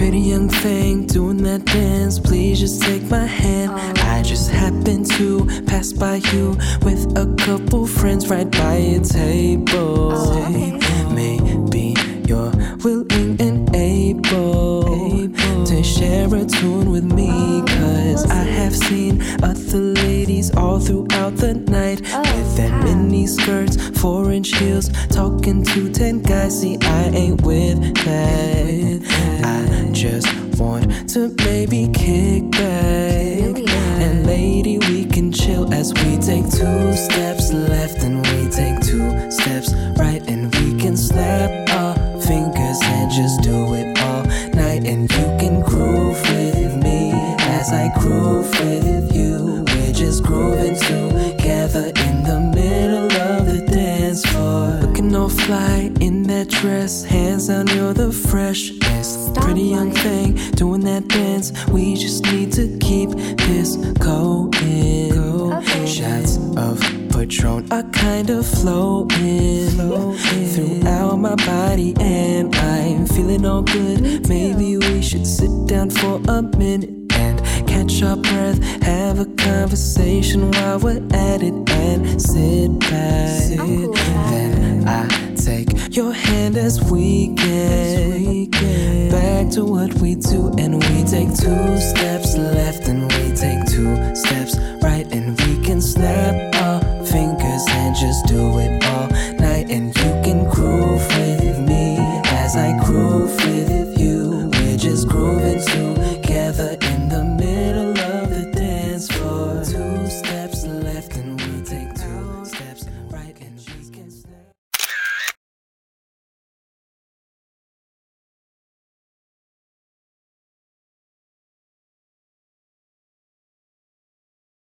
Pretty young thing doing that dance, please just take my hand. Oh. I just happened to pass by you with a couple friends right by a table. Oh, Maybe you're willing and able to share a tune with me. Oh, Cause I have seen other ladies all throughout the night with skirts, four inch heels, talking to ten guys. See, I ain't with that. I just want to maybe kick back. And lady, we can chill as we take two steps left and we take two steps right. And we can snap our fingers and just do it all night. And you can groove with me as I groove with you. We're just grooving together fly in that dress, hands down, you're the freshest. Pretty young thing doing that dance. We just need to keep this going. Shots of Patron are kind of flowing throughout my body, and I'm feeling all good. Maybe we should sit down for a minute and catch our breath, have a conversation while we're at it, and sit back. Then I take your hand as we get back to what we do, and we take two steps left, and we take two steps right, and we can snap our fingers and just do it all night, and you can groove with me as I groove with you. We're just grooving together in the middle of the dance floor. Two steps left, and we take.